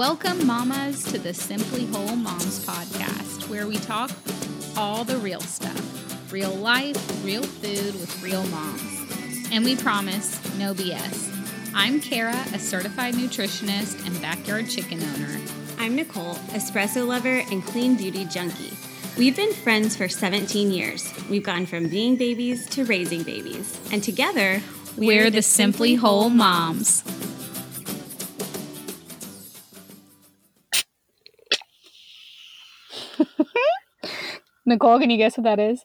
Welcome, mamas, to the Simply Whole Moms podcast, where we talk all the real stuff real life, real food with real moms. And we promise no BS. I'm Kara, a certified nutritionist and backyard chicken owner. I'm Nicole, espresso lover and clean beauty junkie. We've been friends for 17 years. We've gone from being babies to raising babies. And together, we're, we're the, the, Simply Whole Moms. Nicole, can you guess what that is?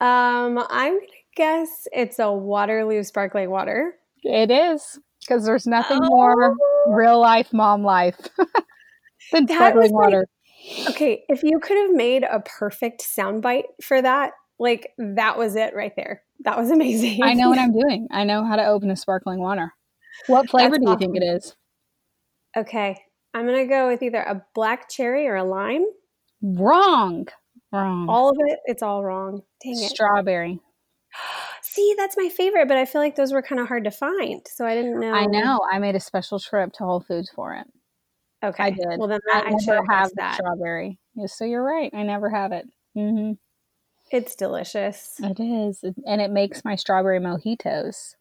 Um, I'm gonna guess it's a Waterloo sparkling water. It is because there's nothing oh. more real life mom life than that sparkling water. Like, okay, if you could have made a perfect soundbite for that, like that was it right there. That was amazing. I know what I'm doing. I know how to open a sparkling water. What flavor That's do you awesome. think it is? Okay, I'm gonna go with either a black cherry or a lime. Wrong. Wrong. All of it, it's all wrong. Dang it. Strawberry. See, that's my favorite, but I feel like those were kind of hard to find. So I didn't know. I know. I made a special trip to Whole Foods for it. Okay. I did. Well, then that, I, I never have that. strawberry. Yeah, so you're right. I never have it. Mm-hmm. It's delicious. It is. And it makes my strawberry mojitos.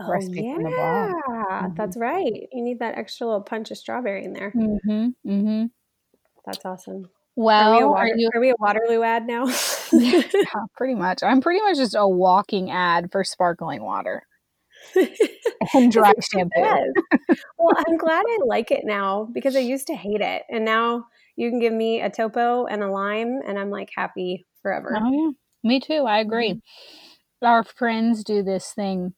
Oh, yeah. Mm-hmm. That's right. You need that extra little punch of strawberry in there. Mm-hmm. Mm-hmm. That's awesome. Well, are we a, water, are you, are we a Waterloo ad now? yeah, pretty much. I'm pretty much just a walking ad for sparkling water and dry shampoo. well, I'm glad I like it now because I used to hate it, and now you can give me a topo and a lime, and I'm like happy forever. Oh yeah, me too. I agree. Mm-hmm. Our friends do this thing.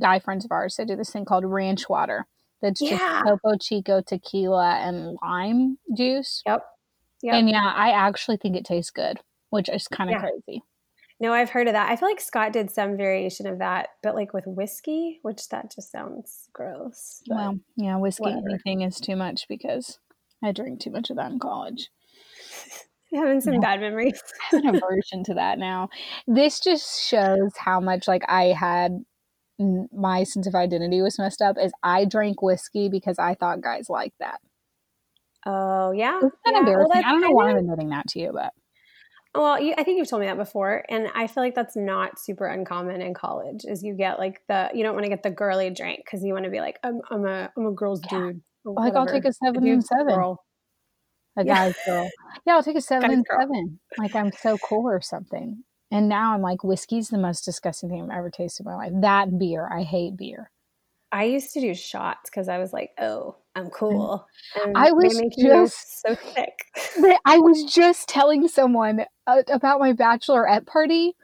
Guy friends of ours, they do this thing called ranch water. That's yeah. just Topo Chico tequila and lime juice. Yep. Yep. And yeah, I actually think it tastes good, which is kind of yeah. crazy. No, I've heard of that. I feel like Scott did some variation of that, but like with whiskey, which that just sounds gross. Well, yeah, whiskey whatever. anything is too much because I drank too much of that in college. having some yeah. bad memories. I have an aversion to that now. This just shows how much like I had my sense of identity was messed up. Is I drank whiskey because I thought guys liked that. Oh yeah, it's kind yeah. of embarrassing. Well, I don't know why I'm admitting that to you, but well, you, I think you've told me that before, and I feel like that's not super uncommon in college. Is you get like the you don't want to get the girly drink because you want to be like I'm, I'm a I'm a girl's yeah. dude. Like I'll take a seven and seven. Girl. A guy's yeah. girl. Yeah, I'll take a seven and girl. seven. Like I'm so cool or something. And now I'm like, whiskey's the most disgusting thing I've ever tasted in my life. That beer, I hate beer. I used to do shots because I was like, oh, I'm cool. And I was just so sick. I was just telling someone uh, about my bachelorette party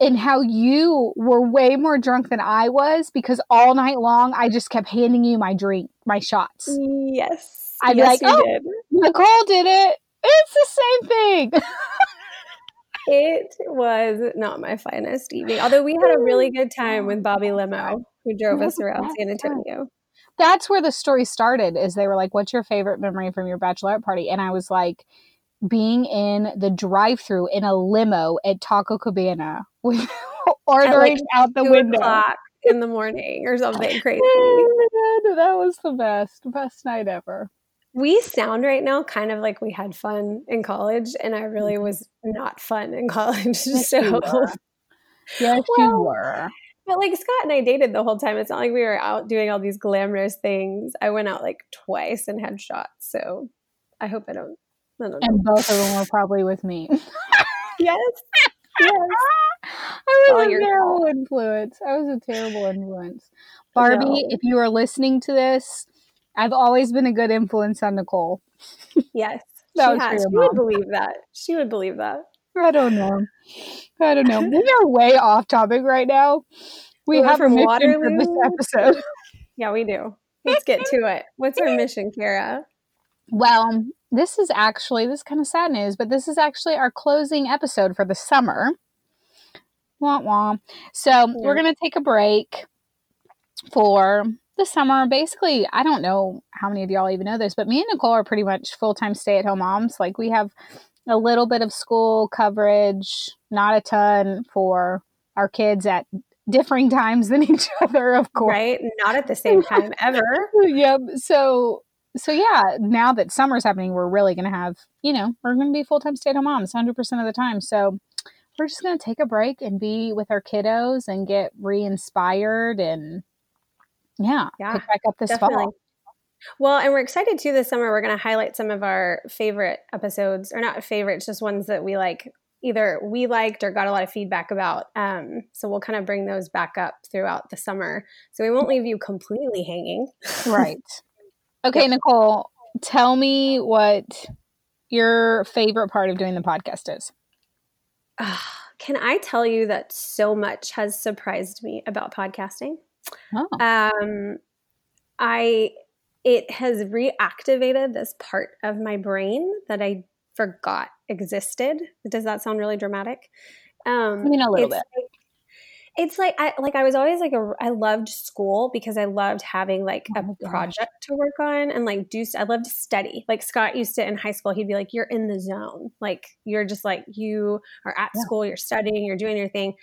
and how you were way more drunk than I was because all night long I just kept handing you my drink, my shots. Yes. I'd yes, be like, oh, did. Nicole did it. It's the same thing. it was not my finest evening, although we had a really good time with Bobby Limo who drove us around San Antonio. That's where the story started. Is they were like, "What's your favorite memory from your bachelorette party?" And I was like, being in the drive-through in a limo at Taco Cabana with ordering like out the window in the morning or something crazy. that was the best, best night ever. We sound right now kind of like we had fun in college, and I really mm-hmm. was not fun in college. Yes, so, yes, well, you were. But like Scott and I dated the whole time. It's not like we were out doing all these glamorous things. I went out like twice and had shots. So I hope I don't. I don't and both of them were probably with me. yes. Yes. I was a terrible fault. influence. I was a terrible influence. Barbie, no. if you are listening to this, I've always been a good influence on Nicole. Yes. that she has. She would believe that. She would believe that. I don't know. I don't know. We are way off topic right now. We have a mission Waterloo. for this episode. Yeah, we do. Let's get to it. What's our mission, Kara? Well, this is actually this is kind of sad news, but this is actually our closing episode for the summer. Wah wah. So yeah. we're gonna take a break for the summer. Basically, I don't know how many of y'all even know this, but me and Nicole are pretty much full time stay at home moms. Like we have a little bit of school coverage, not a ton for our kids at differing times than each other, of course. Right? Not at the same time ever. yep. So so yeah, now that summer's happening, we're really going to have, you know, we're going to be full time stay at home moms 100% of the time. So we're just going to take a break and be with our kiddos and get re inspired and, yeah, Yeah, pick back up this definitely. fall. Well, and we're excited too this summer. We're going to highlight some of our favorite episodes, or not favorites, just ones that we like, either we liked or got a lot of feedback about. Um, so we'll kind of bring those back up throughout the summer. So we won't leave you completely hanging. Right. Okay, Nicole, tell me what your favorite part of doing the podcast is. Ah, Can I tell you that so much has surprised me about podcasting? Oh, Um, I it has reactivated this part of my brain that I forgot existed. Does that sound really dramatic? Um, I mean, a little it's bit. Like, it's like I like I was always like a I loved school because I loved having like Oh a gosh. project to work on and like do I loved to study. Like Scott used to in high school, he'd be like, "You're in the zone. Like you're just like you are at Yeah. school, you're studying, you're doing your thing."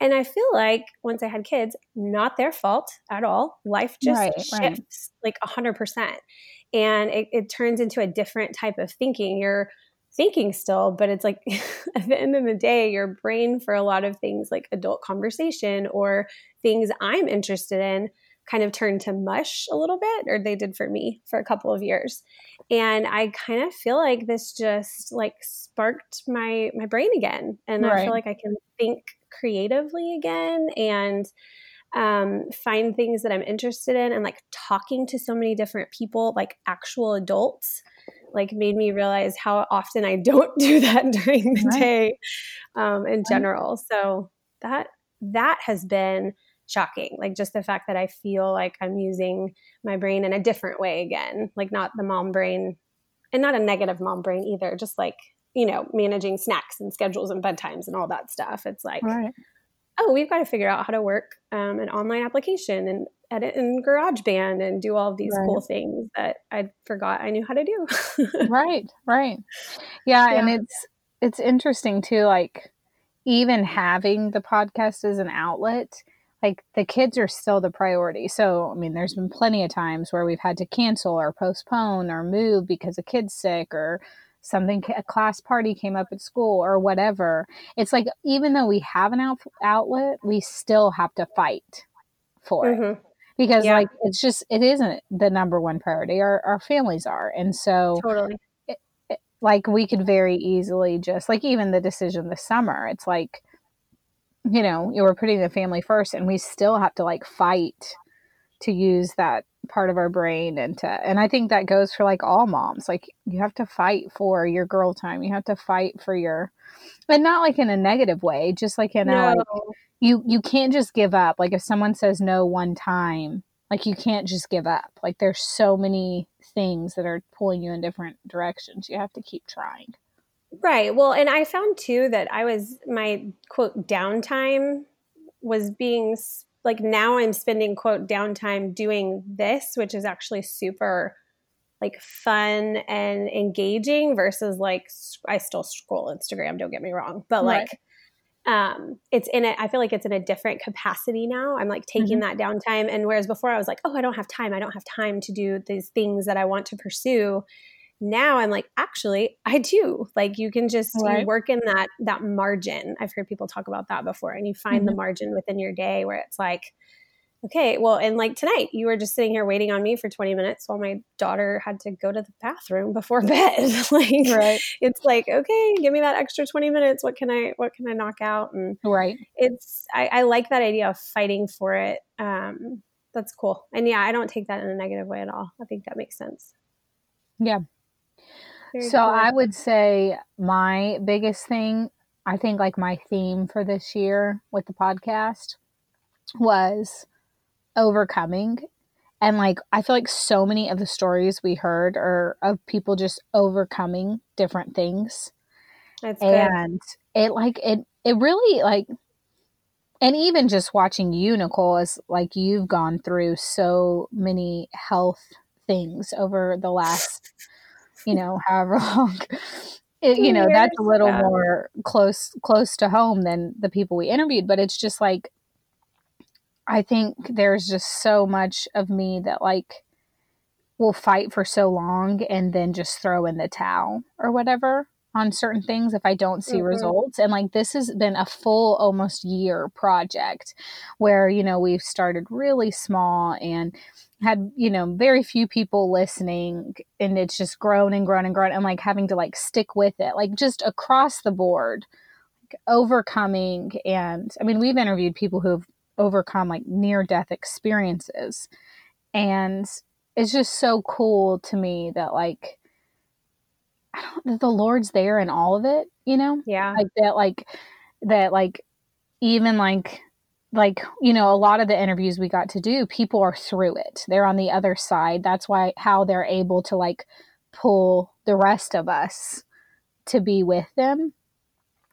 And I feel like once I had kids, not their fault at all. Life just Right, right. shifts like a hundred percent, and it, it turns into a different type of thinking. You're thinking still, but it's like at the end of the day, your brain for a lot of things like adult conversation or things I'm interested in kind of turned to mush a little bit, or they did for me for a couple of years. And I kind of feel like this just like sparked my my brain again. And I feel like I can think creatively again and um, find things that I'm interested in and like talking to so many different people, like actual adults, like made me realize how often I don't do that during the Right. day um, in general. So that that has been shocking. Like just the fact that I feel like I'm using my brain in a different way again, like not the mom brain and not a negative mom brain either, just like, you know, managing snacks and schedules and bedtimes and all that stuff. It's like, right. oh, we've got to figure out how to work um, an online application and edit in GarageBand and do all these Right. cool things that I forgot I knew how to do. right right yeah, and it's it's interesting too like even having the podcast as an outlet like the kids are still the priority so i mean there's been plenty of times where we've had to cancel or postpone or move because a kid's sick or something a class party came up at school or whatever it's like even though we have an out, outlet we still have to fight for it Mhm. because Yeah. like it's just it isn't the number one priority our, our families are and so Totally. like we could very easily just like even the decision this summer it's like you know you were putting the family first and we still have to like fight to use that part of our brain and to and i think that goes for like all moms like you have to fight for your girl time you have to fight for your and not like in a negative way just like in a like you you can't just give up like if someone says no one time like you can't just give up like there's so many things that are pulling you in different directions you have to keep trying Right. Well, and I found too that I was my quote downtime was being like now I'm spending quote downtime doing this, which is actually super like fun and engaging versus like I still scroll Instagram, don't get me wrong, but Right. like um it's in it I feel like it's in a different capacity now. I'm like taking that downtime and whereas before I was like, "Oh, I don't have time. I don't have time to do these things that I want to pursue." Now i'm like actually i do. Like you can just you work in that that margin. I've heard people talk about that before and you find the Mhm. margin within your day where it's like okay well and like tonight you were just sitting here waiting on me for 20 minutes while my daughter had to go to the bathroom before bed. Like right. it's like okay give me that extra 20 minutes. What can i what can i knock out? And right. it's i, I like that idea of fighting for it. Um that's cool. And yeah i don't take that in a negative way at all. I think that makes sense. Yeah. Very so cool. i would say my biggest thing i think like my theme for this year with the podcast was overcoming. And like i feel like so many of the stories we heard are of people just overcoming different things. That's good. And it like it it really like and even just watching you nicole is like you've gone through so many health things over the last you know however long it, you know that's a little yeah. more close close to home than the people we interviewed but it's just like i think there's just so much of me that like will fight for so long and then just throw in the towel or whatever on certain things if I don't see mm-hmm. results. And like this has been a full almost year project where, you know, we've started really small and had, you know, very few people listening and it's just grown and grown and grown and like having to like stick with it, like just across the board, like overcoming. And I mean, we've interviewed people who've overcome like near death experiences. And it's just so cool to me that like that the Lord's there in all of it, you know? Yeah. Like that like that like even like like you know a lot of the interviews we got to do people are through it. They're on the other side. That's why how they're able to like pull the rest of us to be with them.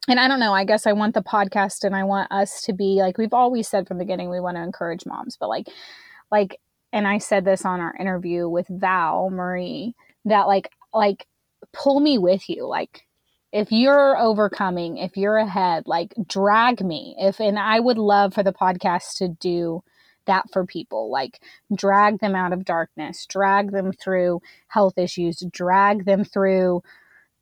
And i don't know i guess i want the podcast and i want us to be like we've always said from the beginning we want to encourage moms but like like and I said this on our interview with Val Marie that like like pull me with you like if you're overcoming if you're ahead like drag me if and I would love for the podcast to do that for people like drag them out of darkness drag them through health issues drag them through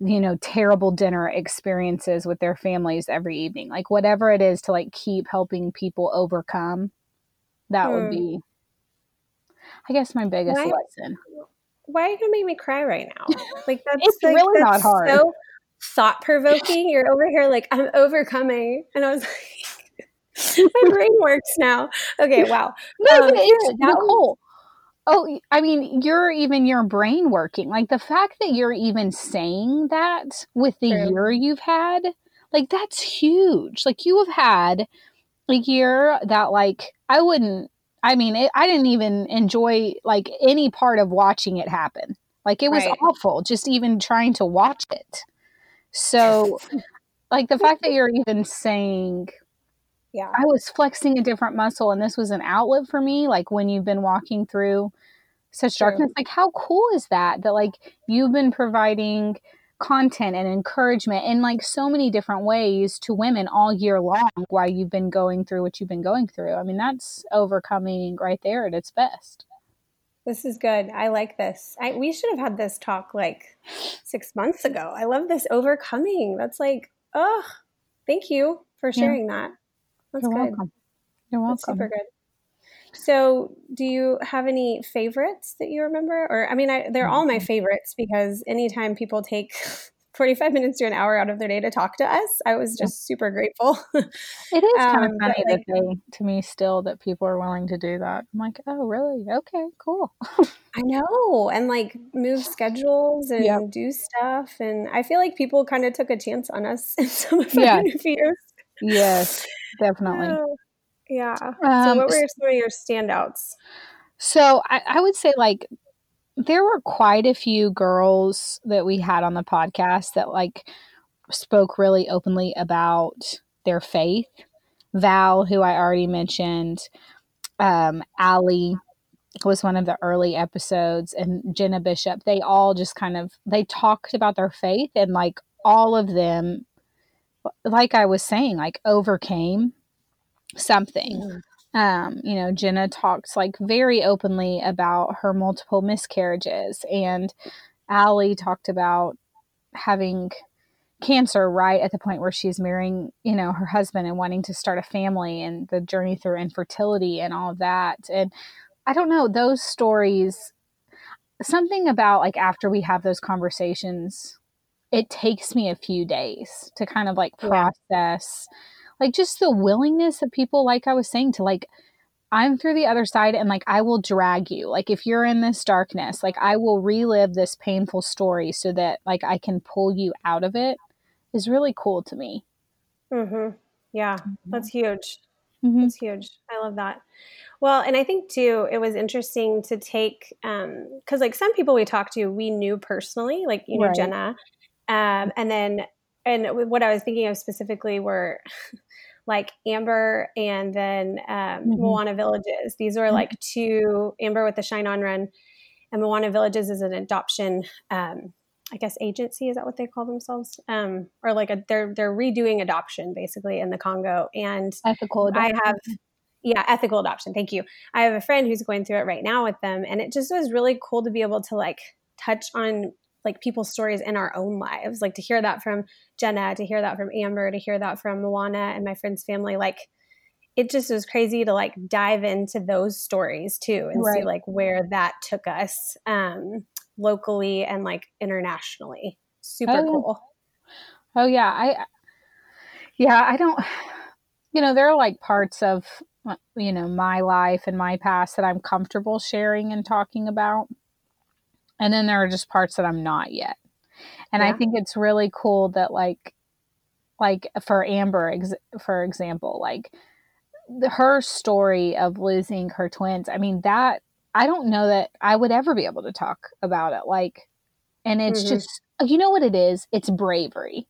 you know terrible dinner experiences with their families every evening like whatever it is to like keep helping people overcome that would hmm. be I guess my biggest why, lesson. Why are you gonna make me cry right now? Like that's it's like, really that's not hard. So thought provoking. You're over here like I'm overcoming, and I was like, my brain works now. Okay, wow. No, um, it's Nicole. Oh, I mean, you're even your brain working. Like the fact that you're even saying that with the True. year you've had, like that's huge. Like you have had a year that like I wouldn't I mean, it, I didn't even enjoy like any part of watching it happen. Like it was right. awful just even trying to watch it. So, like the fact that you're even saying, yeah, I was flexing a different muscle and this was an outlet for me, like when you've been walking through such True. darkness, like how cool is that? That like you've been providing content and encouragement in like so many different ways to women all year long while you've been going through what you've been going through. I mean, that's overcoming right there at its best. This is good. I like this. I, we should have had this talk like six months ago. I love this overcoming. That's like, oh, thank you for sharing yeah. that. That's You're good. Welcome. You're welcome. That's super good. So, do you have any favorites that you remember? Or, I mean, I, they're all my mm-hmm. favorites because anytime people take 45 minutes to an hour out of their day to talk to us, I was just super grateful. it is kind um, of funny like, that they, to me, still that people are willing to do that. I'm like, oh, really? Okay, cool. I know. And like move schedules and yep. do stuff. And I feel like people kind of took a chance on us in some of our yeah. interviews. Yes, definitely. Oh. Yeah. Um, so, what were some of your standouts? So, I, I would say, like, there were quite a few girls that we had on the podcast that, like, spoke really openly about their faith. Val, who I already mentioned, um, Allie was one of the early episodes, and Jenna Bishop. They all just kind of they talked about their faith, and like all of them, like I was saying, like overcame something. Mm. Um, you know, Jenna talks like very openly about her multiple miscarriages, and Allie talked about having cancer right at the point where she's marrying, you know, her husband and wanting to start a family and the journey through infertility and all of that. And I don't know, those stories, something about like after we have those conversations, it takes me a few days to kind of like process. Yeah like just the willingness of people like i was saying to like i'm through the other side and like i will drag you like if you're in this darkness like i will relive this painful story so that like i can pull you out of it is really cool to me mm-hmm. yeah that's huge mm-hmm. that's huge i love that well and i think too it was interesting to take um because like some people we talked to we knew personally like you know right. jenna um and then and what I was thinking of specifically were like Amber and then um, mm-hmm. Mwana Villages. These were like two Amber with the Shine On Run, and Mwana Villages is an adoption. Um, I guess agency is that what they call themselves, um, or like a, they're they're redoing adoption basically in the Congo. And ethical. Adoption. I have, yeah, ethical adoption. Thank you. I have a friend who's going through it right now with them, and it just was really cool to be able to like touch on like people's stories in our own lives, like to hear that from Jenna, to hear that from Amber, to hear that from Mwana and my friend's family, like it just was crazy to like dive into those stories too and right. see like where that took us um locally and like internationally. Super oh. cool. Oh yeah. I yeah i don't you know there are like parts of uh, you know my life and my past that i'm comfortable sharing and talking about and then there are just parts that i'm not yet and yeah. i think it's really cool that like like for amber ex- for example like her story of losing her twins, I mean, that I don't know that I would ever be able to talk about it. Like, and it's mm-hmm. just, you know what it is? It's bravery.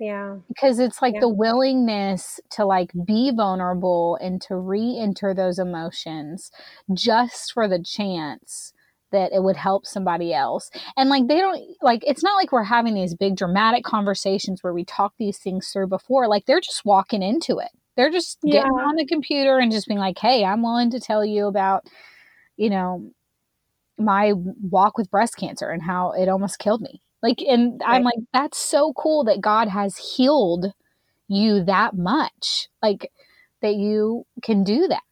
Yeah. Because it's like yeah. the willingness to like be vulnerable and to re enter those emotions just for the chance that it would help somebody else. And like they don't like it's not like we're having these big dramatic conversations where we talk these things through before. Like they're just walking into it. They're just yeah. getting on the computer and just being like, "Hey, I'm willing to tell you about, you know, my walk with breast cancer and how it almost killed me." Like and right. I'm like, "That's so cool that God has healed you that much. Like that you can do that."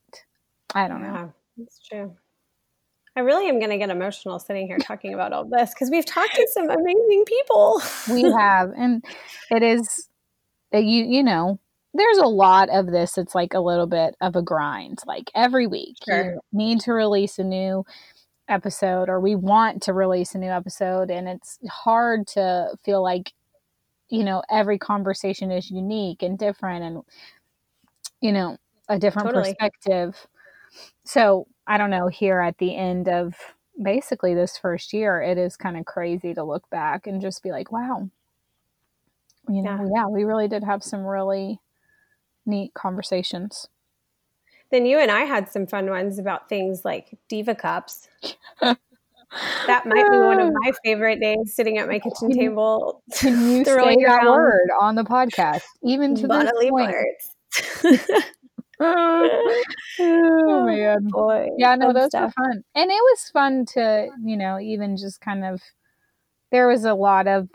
I don't yeah, know. That's true. I really am going to get emotional sitting here talking about all this because we've talked to some amazing people. we have, and it is uh, you you know there's a lot of this it's like a little bit of a grind like every week sure. you need to release a new episode or we want to release a new episode and it's hard to feel like you know every conversation is unique and different and you know a different totally. perspective so i don't know here at the end of basically this first year it is kind of crazy to look back and just be like wow you know yeah, yeah we really did have some really neat conversations. Then you and I had some fun ones about things like diva cups. that might be one of oh. my favorite days sitting at my kitchen table. Can you say that word on the podcast? Even to bodily this point. Oh, oh man. Boy, yeah, no, oh, those stuff. were fun. And it was fun to, you know, even just kind of there was a lot of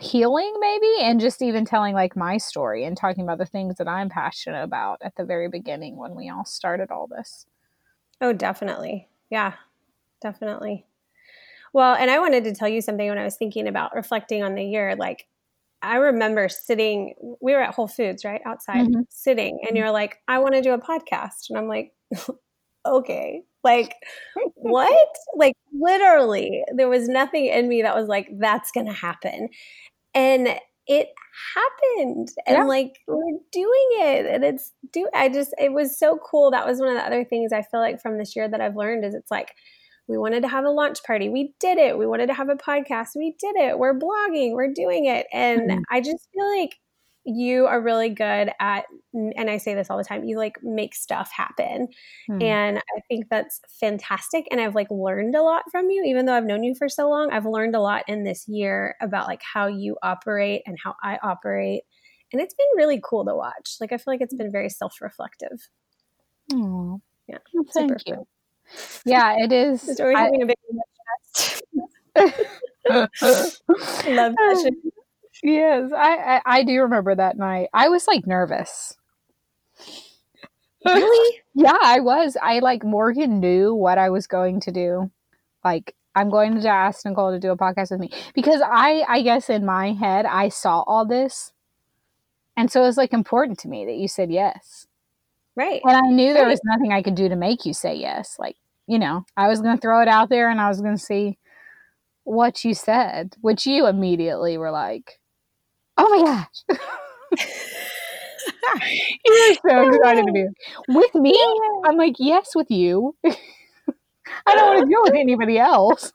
healing maybe and just even telling like my story and talking about the things that I'm passionate about at the very beginning when we all started all this. Oh, definitely. Yeah. Definitely. Well, and I wanted to tell you something when I was thinking about reflecting on the year like I remember sitting we were at Whole Foods, right? Outside mm-hmm. sitting and you're like, "I want to do a podcast." And I'm like, "Okay." Like, what? Like, literally, there was nothing in me that was like, that's going to happen and it happened and yeah. like we're doing it and it's do i just it was so cool that was one of the other things i feel like from this year that i've learned is it's like we wanted to have a launch party. We did it. We wanted to have a podcast. We did it. We're blogging. We're doing it. And mm-hmm. i just feel like you are really good at and i say this all the time you like make stuff happen. Hmm. and i think that's fantastic. And i've like learned a lot from you even though i've known you for so long. I've learned a lot in this year about like how you operate and how i operate. And it's been really cool to watch. Like i feel like it's been very self-reflective. Oh yeah well, thank you. fun. Yeah it is it's always I, having a big love session Yes, I, I, I do remember that night. I was like nervous. Really? yeah, I was. I like Morgan knew what I was going to do. Like I'm going to ask Nicole to do a podcast with me because I I guess in my head I saw all this, and so it was like important to me that you said yes. Right. And I knew there right. was nothing I could do to make you say yes. Like you know, I was going to throw it out there and I was going to see what you said, which you immediately were like, oh my gosh. You're so excited to be with me. I'm like, yes, with you. I don't want to deal with anybody else.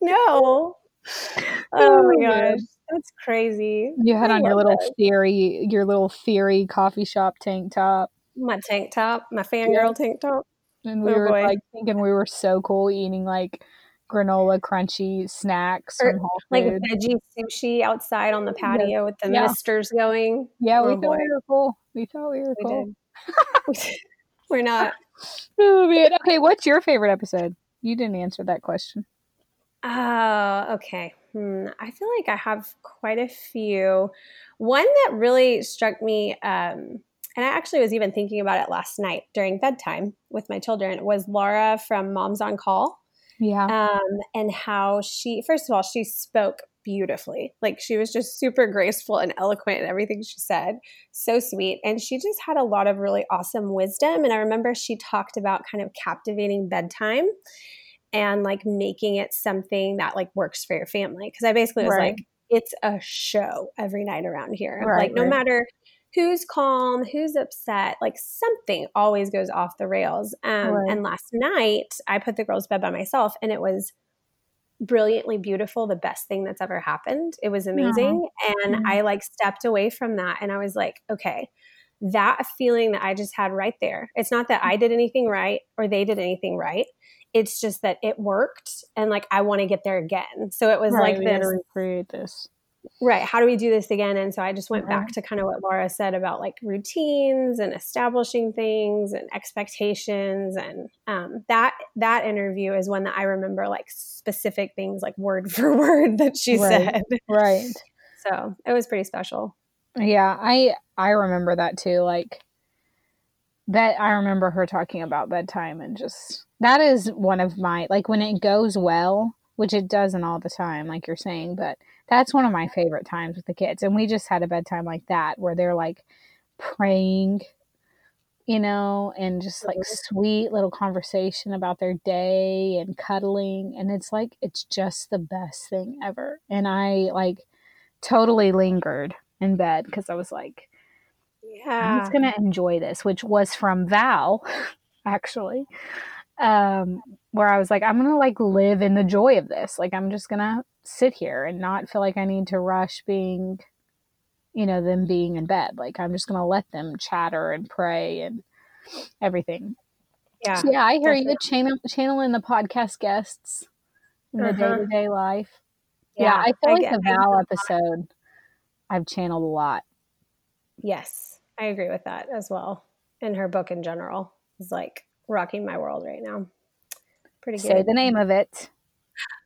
no. Oh my oh gosh. That's crazy. You had I on your little that. theory, your little theory coffee shop tank top. My tank top, my fangirl yeah. tank top. And we oh were boy. like thinking we were so cool eating like granola crunchy snacks or, Like veggie sushi outside on the patio yeah. with the yeah. misters going. Yeah, we oh, thought boy. we were cool. We thought we were we cool. We're not. Oh man. Okay, what's your favorite episode? You didn't answer that question. Oh, okay. Hmm. I feel like I have quite a few. One that really struck me, um, and I actually was even thinking about it last night during bedtime with my children, was Laura from Moms on Call. Yeah. Um, and how she, first of all, she spoke beautifully. Like she was just super graceful and eloquent in everything she said. So sweet. And she just had a lot of really awesome wisdom. And I remember she talked about kind of captivating bedtime and like making it something that like works for your family. Cause I basically was Right. like, it's a show every night around here. Right, like no right. matter who's calm, who's upset, like something always goes off the rails. Um, Right. And last night I put the girls to bed by myself and it was brilliantly beautiful, the best thing that's ever happened. It was amazing. And Mhm. I like stepped away from that and I was like, okay, that feeling that I just had right there. It's not that I did anything right or they did anything right. It's just that it worked and like I want to get there again. So it was right, like this recreate this. Right how do we do this again and so i just went back to kind of what laura said about like routines and establishing things and expectations and um, that that interview is one that i remember like specific things like word for word that she Right. said Right. so it was pretty special Yeah, I I remember that too. Like that I remember her talking about bedtime and just that is one of my like when it goes well, which it doesn't all the time, like you're saying, but that's one of my favorite times with the kids. And we just had a bedtime like that where they're like praying, you know, and just like Mhm. sweet little conversation about their day and cuddling. And it's like it's just the best thing ever. And I like totally lingered in bed because I was like, yeah. I'm just gonna enjoy this, which was from Val, actually. Um, where I was like, I'm gonna like live in the joy of this. Like I'm just gonna sit here and not feel like I need to rush being, you know, them being in bed. Like I'm just gonna let them chatter and pray and everything. yeah So yeah, I hear you channel channeling the podcast guests in the Uh-huh. day to day life. Yeah, I feel I like the Val episode I've channeled a lot. yes i agree with that as well and her book in general is like rocking my world right now pretty good Say the name of it.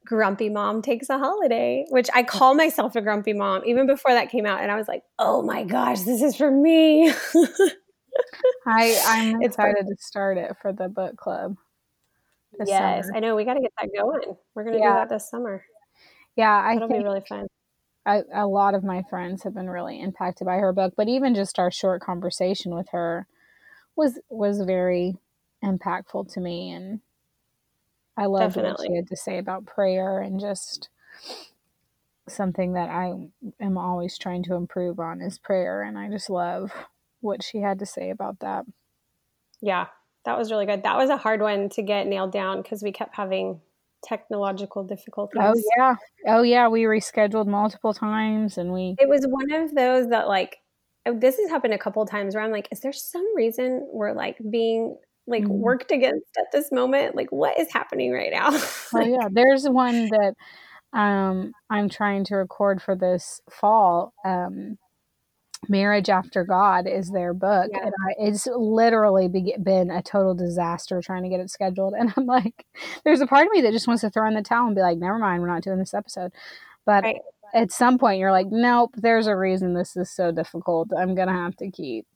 Grumpy mom takes a holiday, which I mm. call myself a grumpy mom even before that came out. And I was like, oh my gosh, this is for me. I I'm It's excited to start it for the book club. yes, summer. I know. We got to get that going. We're going to Yeah. do that this summer. Yeah, I That'll be think really fun. I, a lot of my friends have been really impacted by her book, but even just our short conversation with her was was very impactful to me, and I loved what she had to say about prayer and just something that I am always trying to improve on is prayer, and I just love what she had to say about that. Yeah, that was really good. That was a hard one to get nailed down because we kept having technological oh, difficulties. Oh yeah, oh yeah, we rescheduled multiple times, and we It was one of those that like oh, this has happened a couple of times where I'm like, is there some reason we're like being like Mhm. worked against at this moment? Like what is happening right now? Oh yeah, there's one that um, I'm trying to record for this fall. Um, Marriage After God is their book, Yeah. and I, it's literally be, been a total disaster trying to get it scheduled. And I'm like, there's a part of me that just wants to throw in the towel and be like, never mind, we're not doing this episode. But Right. at some point, you're like, nope, there's a reason this is so difficult. I'm gonna have to keep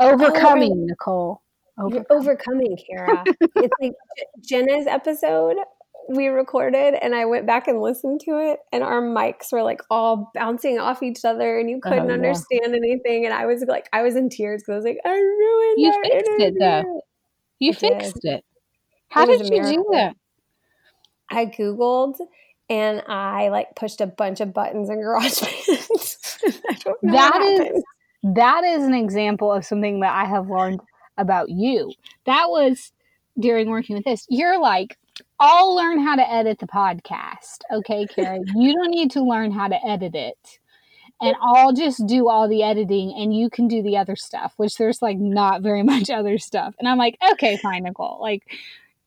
overcoming, Nicole. You're overcoming, Kara. it's like Jenna's episode we recorded, and I went back and listened to it, and our mics were like all bouncing off each other, and you oh, couldn't Oh, yeah. understand anything. And I was like, I was in tears because I was like, I ruined. You fixed it, though. interview. you I did. fixed it. How It did you do that? I googled. And I like pushed a bunch of buttons in GarageBand. I don't know that is that is an example of something that I have learned about you. That was during working with this. You're like, I'll learn how to edit the podcast. Okay, Kara, you don't need to learn how to edit it. And I'll just do all the editing and you can do the other stuff, which there's like not very much other stuff. And I'm like, okay, fine, Nicole. Like,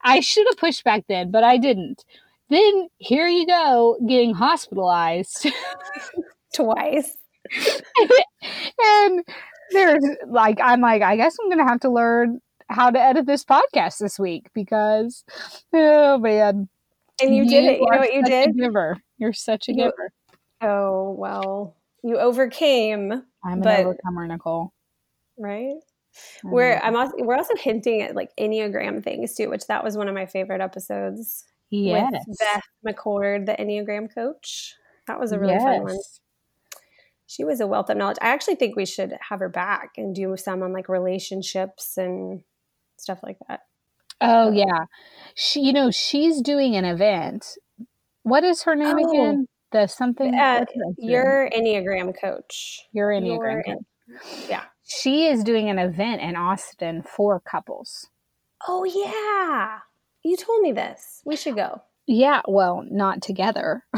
I should have pushed back then, but I didn't. Then here you go, getting hospitalized. twice. and there's like I'm like I guess I'm gonna have to learn how to edit this podcast this week because oh man. And you, you did it. You know what you did? giver. You're such a you, giver. Oh well, you overcame. I'm an overcomer, Nicole. Right. We're I'm also we're also hinting at like Enneagram things too, which that was one of my favorite episodes. Yes. With Beth McCord, the Enneagram coach. That was a really yes. fun one. She was a wealth of knowledge. I actually think we should have her back and do some on like relationships and stuff like that. Oh yeah. She you know, she's doing an event. What is her name oh, again? The something uh, your Enneagram coach. Your Enneagram your, coach. Yeah. She is doing an event in Austin for couples. Oh yeah. You told me this. We should go. Yeah, well, not together.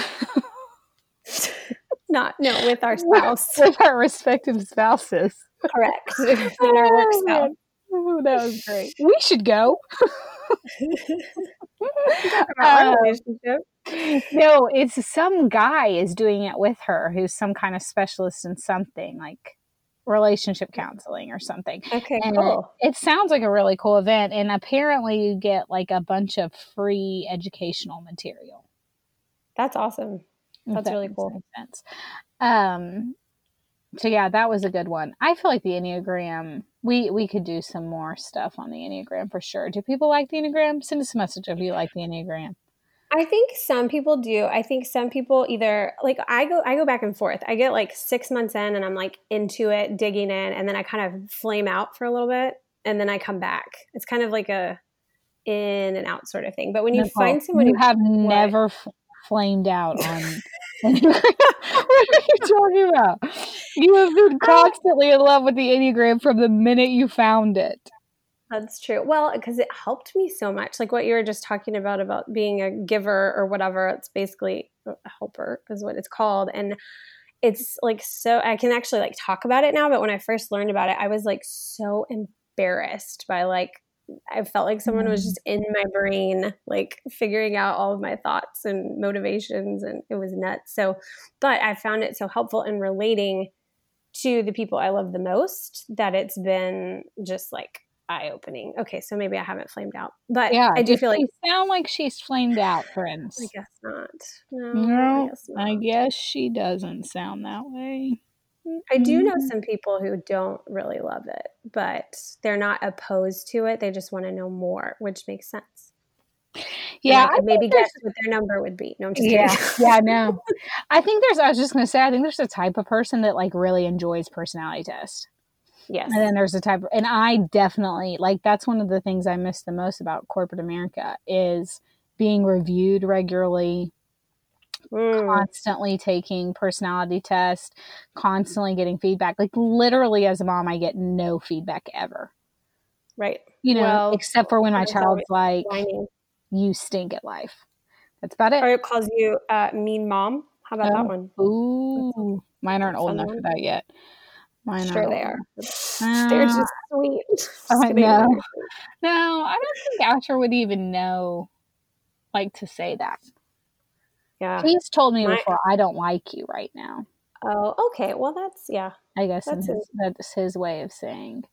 not no, with our spouse. with our respective spouses. Correct. our work spouse. Ooh, that was great. We should go. uh, no, it's some guy is doing it with her who's some kind of specialist in something like relationship counseling or something. Okay, and cool. It, it, sounds like a really cool event, and apparently you get like a bunch of free educational material. That's awesome. That's that really cool. Sense. Um, so yeah, that was a good one. I feel like the Enneagram. We we could do some more stuff on the Enneagram for sure. Do people like the Enneagram? Send us a message if you like the Enneagram. I think some people do. I think some people either like I go I go back and forth. I get like 6 months in and I'm like into it, digging in and then I kind of flame out for a little bit and then I come back. It's kind of like a in and out sort of thing. But when you find someone you have never f- flamed out on what are you talking about? You have been constantly in love with the Enneagram from the minute you found it. That's true. Well, because it helped me so much. Like what you were just talking about, about being a giver or whatever. It's basically a helper, is what it's called. And it's like so, I can actually like talk about it now. But when I first learned about it, I was like so embarrassed by like, I felt like someone was mm. just in my brain, like figuring out all of my thoughts and motivations. And it was nuts. So, but I found it so helpful in relating to the people I love the most that it's been just like eye opening. Okay, so maybe I haven't flamed out, but yeah, I do feel like sound like she's flamed out, friends. I guess not. No, no I, guess not. I guess she doesn't sound that way. I do know mm-hmm. some people who don't really love it, but they're not opposed to it. They just want to know more, which makes sense. Yeah, maybe guess what their number would be. No, I'm just yeah, kidding. yeah, no. I think there's. I was just gonna say. I think there's a type of person that like really enjoys personality test. Yes. And then there's a type, of, and I definitely like that's one of the things I miss the most about corporate America is being reviewed regularly, mm. constantly taking personality tests, constantly getting feedback. Like literally, as a mom, I get no feedback ever. Right. You know, well, except for when my child's like, whining. "You stink at life." That's about it. Or it calls you uh, mean mom. How about oh, that one? Ooh, mine aren't old enough for that yet. Mine sure not? they are. Uh, They're just sweet. I know. No, I don't think Asher would even know, like, to say that. Yeah. He's told me My, before, I don't like you right now. Oh, okay. Well, that's, yeah. I guess that's his, that's his way of saying,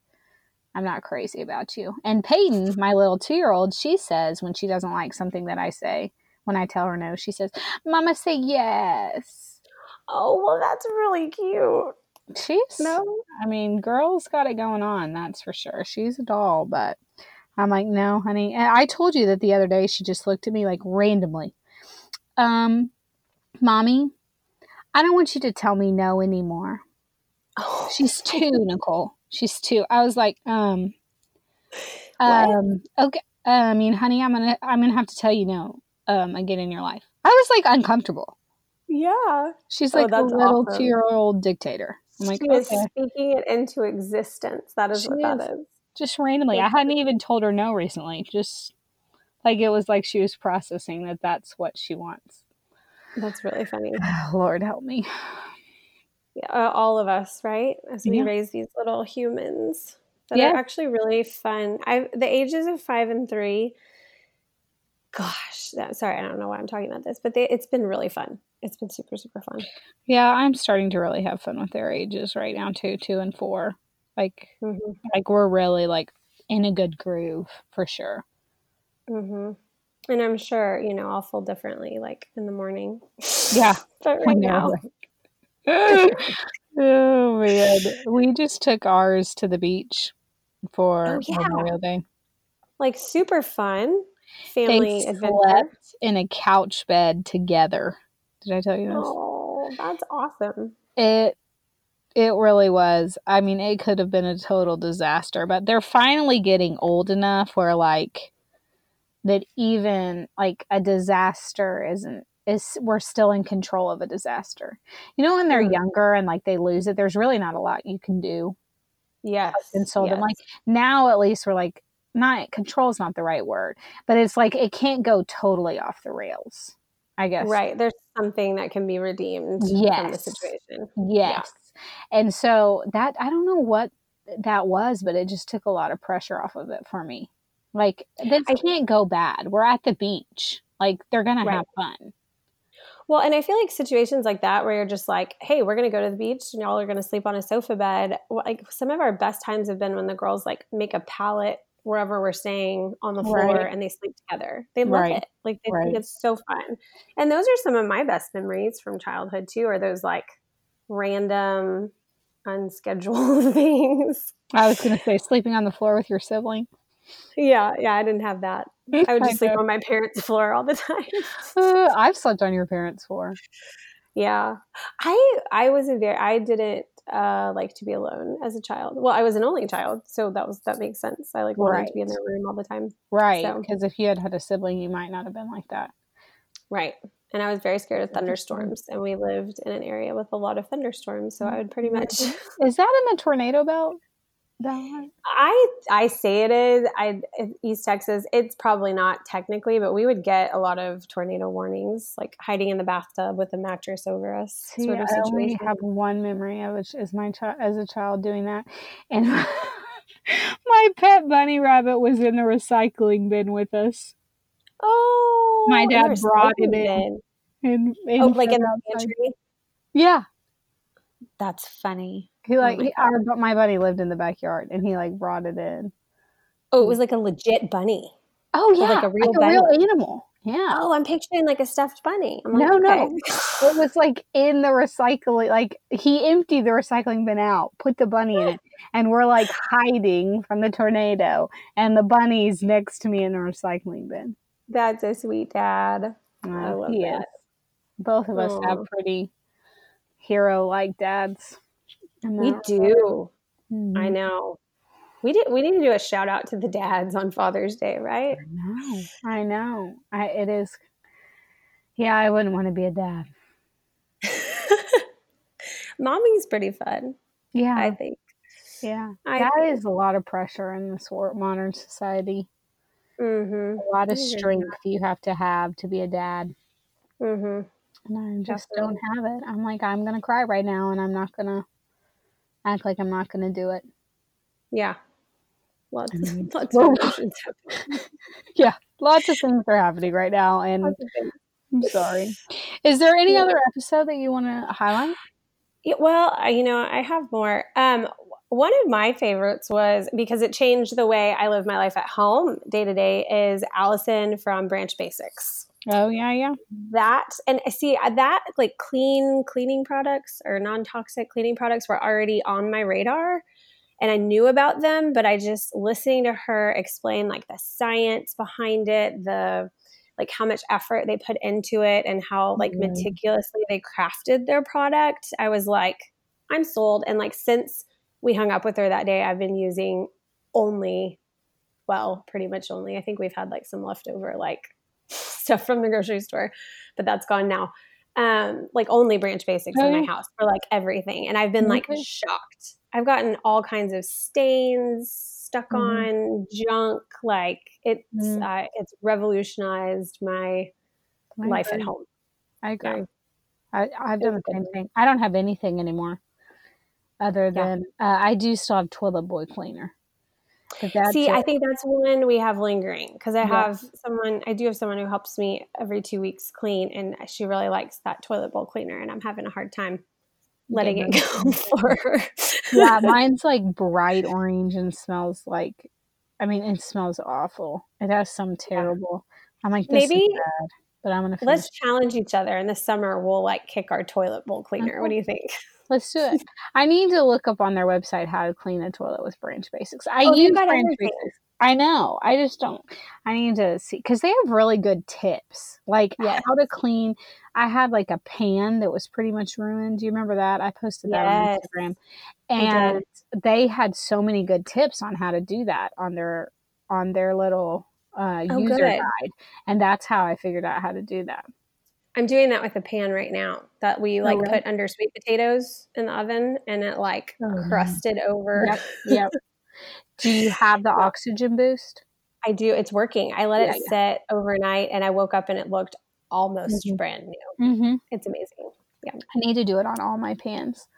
I'm not crazy about you. And Peyton, my little two year old, she says when she doesn't like something that I say, when I tell her no, she says, Mama, say yes. Oh, well, that's really cute. She's no. I mean, girl's got it going on. That's for sure. She's a doll, but I'm like, no, honey. And I told you that the other day. She just looked at me like randomly. Um, mommy, I don't want you to tell me no anymore. Oh. She's two, Nicole. She's two. I was like, um, um, okay. Uh, I mean, honey, I'm gonna, I'm gonna have to tell you no, um, again in your life. I was like uncomfortable. Yeah. She's oh, like oh, a little awesome. two year old dictator. I'm like, she okay. is speaking it into existence. That is she what is. that is. Just randomly. I hadn't even told her no recently. Just like it was like she was processing that that's what she wants. That's really funny. Lord help me. Yeah, uh, all of us, right? As we yeah. raise these little humans that yeah. are actually really fun. I the ages of five and three. Gosh, that, sorry, I don't know why I'm talking about this, but they, it's been really fun it's been super super fun. Yeah, I'm starting to really have fun with their ages right now too, two and four. Like, Mm-hmm. like we're really like in a good groove for sure. Mm-hmm. And I'm sure, you know, I'll feel differently like in the morning. Yeah, But right now, right? oh man, we just took ours to the beach for Oh, yeah. Memorial Day. like super fun family They adventure. slept in a couch bed together. Did I tell you this? Oh, that's awesome. It it really was. I mean, it could have been a total disaster, but they're finally getting old enough where like that even like a disaster isn't is we're still in control of a disaster. You know when they're Mm. younger and like they lose it, there's really not a lot you can do. Yes. And so then like now at least we're like not control is not the right word, but it's like it can't go totally off the rails. I guess. right. There's something that can be redeemed from the situation. Yes. And so that I don't know what that was, but it just took a lot of pressure off of it for me. Like this I- can't go bad. We're at the beach. Like they're gonna Right. have fun. Well, and I feel like situations like that where you're just like, hey, we're going to go to the beach and y'all are going to sleep on a sofa bed. Like some of our best times have been when the girls like make a pallet wherever we're staying on the floor Right. and they sleep together. They love Right. it. Like they Right. think it's so fun. And those are some of my best memories from childhood too, are those like random, unscheduled things. I was gonna say sleeping on the floor with your sibling. Yeah, yeah, I didn't have that. I would I just sleep on my parents' floor all the time. Uh, I've slept on your parents' floor. Yeah. I I was a very I didn't uh like to be alone as a child. Well, I was an only child, so that was that makes sense. I like wanted to be in their room all the time. Right. So- Because if you had had a sibling, you might not have been like that. Right. And I was very scared of thunderstorms and we lived in an area with a lot of thunderstorms, so I would pretty much Is that in the tornado belt? That? I I say it is. I East Texas. It's probably not technically, but we would get a lot of tornado warnings, like hiding in the bathtub with a mattress over us, See, sort of I only have one memory of it as my child as a child doing that, and my pet bunny rabbit was in the recycling bin with us. oh, My dad brought it recycling in. bin. in Oh, like in the pantry. Yeah, That's funny. he like my he, our, my buddy lived in the backyard, and he like brought it in. Oh, it was like a legit bunny. Oh yeah, like a real like a real animal. Yeah. Oh, I'm picturing like a stuffed bunny. I'm like, No, no. okay. It was like in the recycling, like he emptied the recycling bin out, put the bunny in it, and we're like hiding from the tornado, and the bunny's next to me in the recycling bin. That's a sweet dad. I Uh, love he that. Both of us have Aw. Pretty hero-like dads. We do. regard. I know. We did. We need to do a shout out to the dads on Father's Day, right? I know. I know. I, it is. Yeah, I wouldn't want to be a dad. Mommy's pretty fun. Yeah, I think. yeah. I That think. is a lot of pressure in this modern society. Mm-hmm. a lot of I agree with strength you have to have to be a dad. Mm-hmm. And I just don't have it. I'm like, I'm going to cry right now and I'm not going to act like I'm not going to do it. Yeah. Lots, I mean, lots whoa. of emotions. happening. Lots of things are happening right now. And Lots of things. I'm sorry. Is there any Yeah. other episode that you want to highlight? Yeah, well, you know, I have more. Um, one of my favorites was because it changed the way I live my life at home day to day. Is Allison from Branch Basics. Oh, yeah, yeah. That and see uh, that like clean cleaning products or non toxic cleaning products were already on my radar, and I knew about them. But I just listening to her explain like the science behind it, the like how much effort they put into it, and how like Mhm. meticulously they crafted their product. I was like, I'm sold. And like since we hung up with her that day, I've been using only, well, pretty much only. I think we've had like some leftover like stuff from the grocery store, but that's gone now. Um, like only branch basics in my house for like everything. And I've been like Okay. shocked. I've gotten all kinds of stains stuck Mhm. on junk. Like it's Mm. uh, it's revolutionized my I life at home. I agree. Yeah. I, I've done the same thing. I don't have anything anymore other Yeah. than uh, I do still have toilet boy cleaner. See, I think that's one we have lingering because I Yeah. have someone, I do have someone who helps me every two weeks clean, and she really likes that toilet bowl cleaner, and I'm having a hard time letting it go for her. yeah, mine's like bright orange and smells like I mean, it smells awful. It has some terrible. I'm like, this Maybe- is bad, but I'm gonna. Let's challenge each other. In the summer, we'll like kick our toilet bowl cleaner. What uh-huh. do you think? Let's do it. I need to look up on their website how to clean a toilet with Branch Basics. I Oh, use Branch everything. Basics. I know. I just don't. I need to see because they have really good tips, like Yes. how to clean. I had like a pan that was pretty much ruined. Do you remember that? I posted that on Instagram, and they had so many good tips on how to do that on their on their little uh, Oh, user good. guide, and that's how I figured out how to do that. I'm doing that with a pan right now that we like Oh, really? put under sweet potatoes in the oven and it like Oh, yeah. crusted over. Yep. Yep. do you have the oxygen boost? I do. It's working. I let Yeah, it sit overnight and I woke up and it looked almost Mhm. brand new. Mm-hmm. It's amazing. Yeah. I need to do it on all my pans,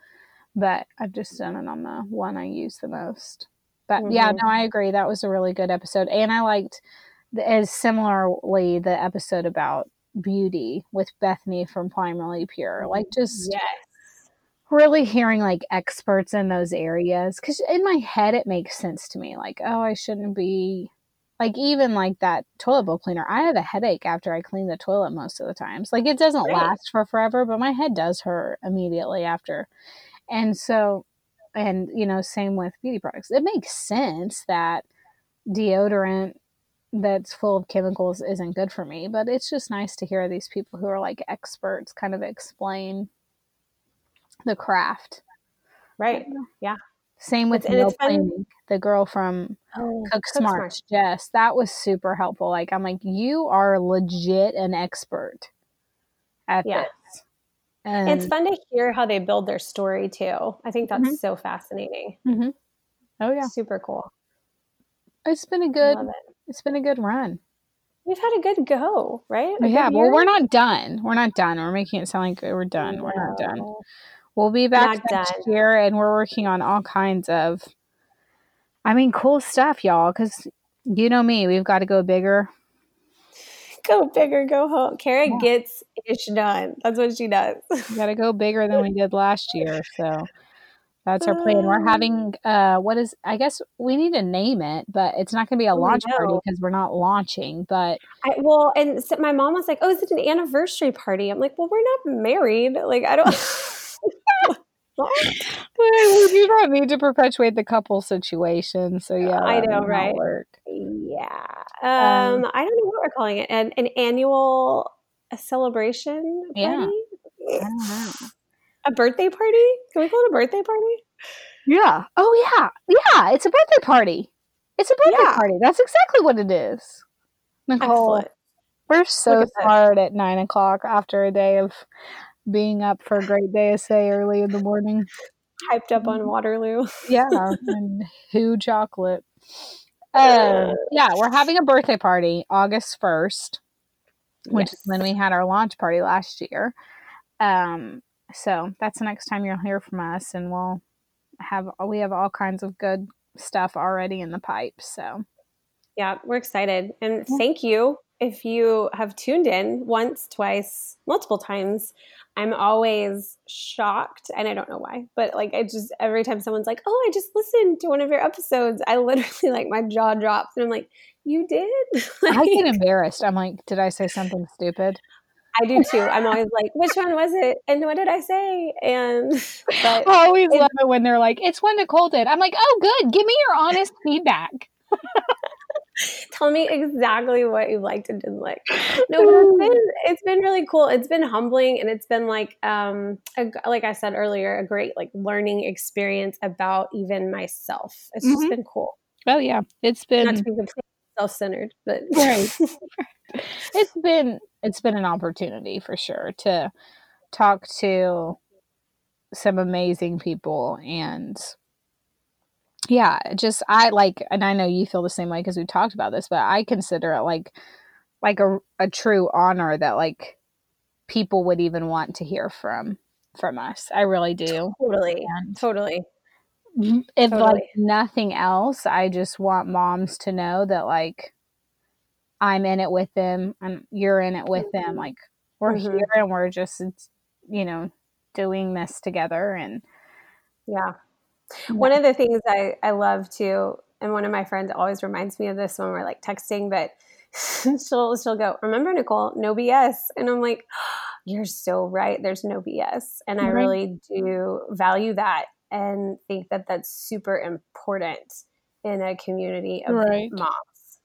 but I've just done it on the one I use the most. But yeah, Mhm. no, I agree. That was a really good episode, and I liked the, as similarly the episode about beauty with Bethany from Primarily Pure. Like just Yes. really hearing like experts in those areas because in my head it makes sense to me. Like, oh, I shouldn't be. Like even like that toilet bowl cleaner, I have a headache after I clean the toilet most of the times. Like it doesn't Right. last for forever, but my head does hurt immediately after. And so, and you know, same with beauty products. It makes sense that deodorant that's full of chemicals isn't good for me, but it's just nice to hear these people who are like experts kind of explain the craft. Right. Yeah. Same with meal planning. The girl from Oh, Cook Smart, Jess, that was super helpful. Like I'm like, you are legit an expert at Yeah. this. And It's fun to hear how they build their story too. I think that's Mhm. so fascinating. oh yeah, Super cool. it's been a good. It's been a good run. We've had a good go, right? A well we're not done. We're not done. We're making it sound like we're done. We're not done. We'll be back Not next done. year, and we're working on all kinds of, I mean, cool stuff, y'all. Because you know me, we've got to go bigger. Go bigger, go home. Kara Yeah. gets ish done. That's what she does. We got to go bigger than we did last year. So that's our plan. Uh. We're having, uh, what is? I guess we need to name it, but it's not going to be a Oh, launch party because we're not launching. But I, well, and so my mom was like, "Oh, is it an anniversary party?" I'm like, "Well, we're not married. Like, I don't." we do not need to perpetuate the couple situation. So yeah, I know, right? Yeah. Um, Um, I don't know what we're calling it. An an annual a celebration Yeah. party. I don't know. A birthday party? Can we call it a birthday party? Yeah. Oh yeah. Yeah. It's a birthday party. It's a birthday Yeah. party. That's exactly what it is. Nicole, Excellent. we're so Look at this. at nine o'clock after a day of being up for a great day essay early in the morning. Hyped up on Waterloo. Yeah. and who chocolate. Um, yeah, we're having a birthday party August 1st, which is when we had our launch party last year. Um, so that's the next time you'll hear from us, and we'll have we have all kinds of good stuff already in the pipe. So Yeah, we're excited. And Yeah. thank you if you have tuned in once, twice, multiple times. I'm always shocked, and I don't know why, but like I just every time someone's like, "Oh, I just listened to one of your episodes," I literally like my jaw drops, and I'm like, "You did?" I get embarrassed. I'm like, did I say something stupid? I do too. I'm always like, "Which one was it?" And what did I say? And but I always it- love it when they're like, it's when Nicole did. I'm like, oh, good. Give me your honest feedback. tell me exactly what you liked and didn't like. No, it's been it's been really cool. It's been humbling and it's been like um a, like I said earlier, a great like learning experience about even myself. It's just Mhm. been cool. Oh yeah, it's been to be completely self-centered, but Right. it's been it's been an opportunity for sure to talk to some amazing people and yeah just i like and i know you feel the same way because we talked about this but i consider it like like a, a true honor that like people would even want to hear from from us i really do totally, and totally. If like nothing else i just want moms to know that like i'm in it with them and you're in it with them like we're Mhm. here and we're just you know doing this together and yeah. One of the things I, I love too, and one of my friends always reminds me of this when we're like texting, but she'll she'll go, Remember, Nicole, no BS. And I'm like, You're so right. There's no BS. And I right. really do value that and think that that's super important in a community of right. moms.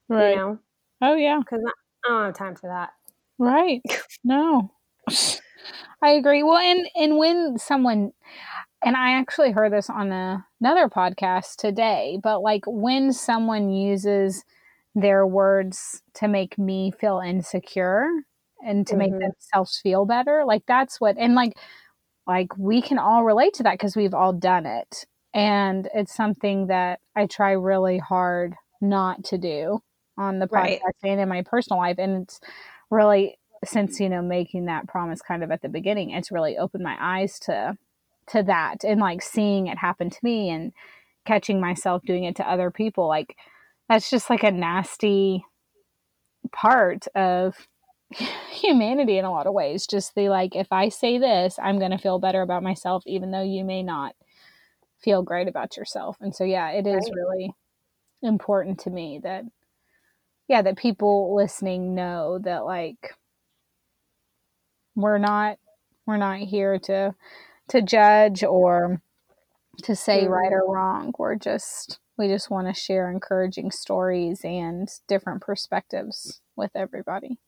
Right. You know? Oh yeah. Because I don't have time for that. Right. No. I agree. Well, and and when someone and I actually heard this on a, another podcast today, but like when someone uses their words to make me feel insecure and to mm-hmm. make themselves feel better, like that's what and like like we can all relate to that because we've all done it. And it's something that I try really hard not to do on the podcast right. and in my personal life. And it's really since, you know, making that promise kind of at the beginning, it's really opened my eyes to to that and like seeing it happen to me and catching myself doing it to other people. Like that's just like a nasty part of humanity in a lot of ways. Just the like, if I say this, I'm going to feel better about myself, even though you may not feel great about yourself. And so, yeah, it is right. really important to me that, yeah, that people listening know that like we're not we're not here to to judge or to say mm-hmm. right or wrong. We're just we just want to share encouraging stories and different perspectives with everybody.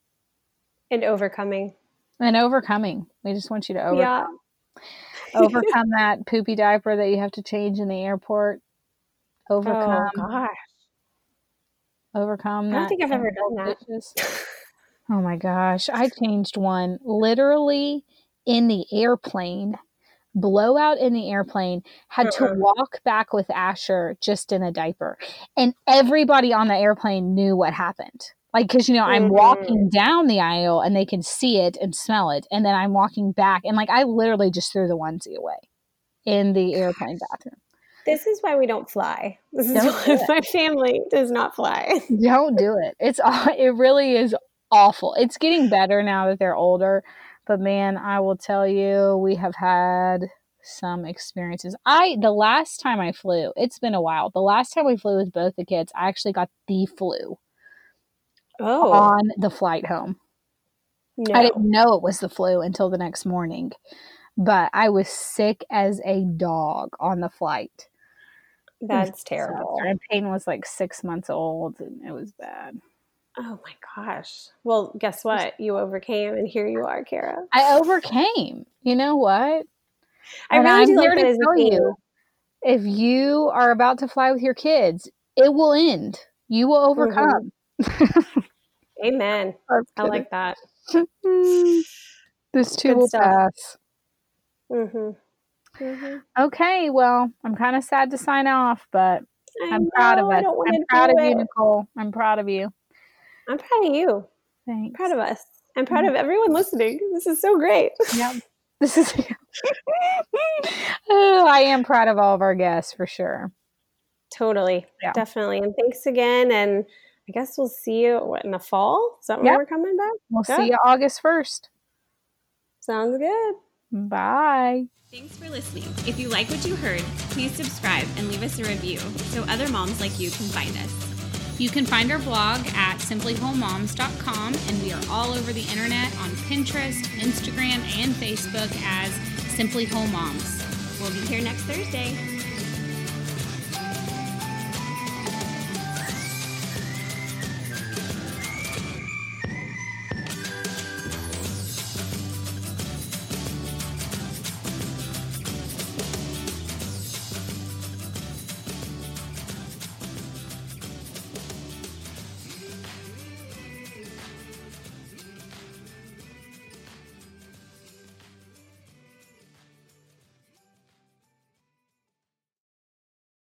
And overcoming. And overcoming. We just want you to overcome. Yeah. overcome that poopy diaper that you have to change in the airport. Overcome. Oh gosh. Overcome. I don't think I've ever done that. oh my gosh. I changed one literally in the airplane blowout in the airplane had uh-uh. to walk back with Asher just in a diaper. And everybody on the airplane knew what happened. Like, because, you know, I'm mm-hmm. walking down the aisle and they can see it and smell it. And then I'm walking back. And, like, I literally just threw the onesie away in the airplane bathroom. This is why we don't fly. This is don't why my family does not fly. don't do it. It's it really is awful. It's getting better now that they're older, but man, I will tell you, we have had some experiences. I the last time I flew, it's been a while. The last time we flew with both the kids, I actually got the flu oh. on the flight home. No. I didn't know it was the flu until the next morning, but I was sick as a dog on the flight. That's terrible. And Payne was like six months old, and it was bad. Oh my gosh. Well, guess what? You overcame, and here you are, Kara. I overcame. You know what? I and really I'm do like to tell you, if you are about to fly with your kids, it will end. You will mm-hmm. overcome. Mm-hmm. Amen. I like that. this too Good will stuff. pass. Mm-hmm. Mm-hmm. Okay, well, I'm kind of sad to sign off, but I am proud of us. I'm proud of it. you, Nicole. I'm proud of you. I'm proud of you. Thanks. I'm proud of us. I'm proud mm-hmm. of everyone listening. This is so great. Yep. This is. oh, I am proud of all of our guests for sure. Totally. Yeah. Definitely. And thanks again. And I guess we'll see you what, in the fall. Is that when yep. we're coming back? We'll yeah. see you August 1st. Sounds good. Bye. Thanks for listening. If you like what you heard, please subscribe and leave us a review so other moms like you can find us. You can find our blog at simplywholemoms.com, and we are all over the internet on Pinterest, Instagram, and Facebook as Simply Whole Moms. We'll be here next Thursday.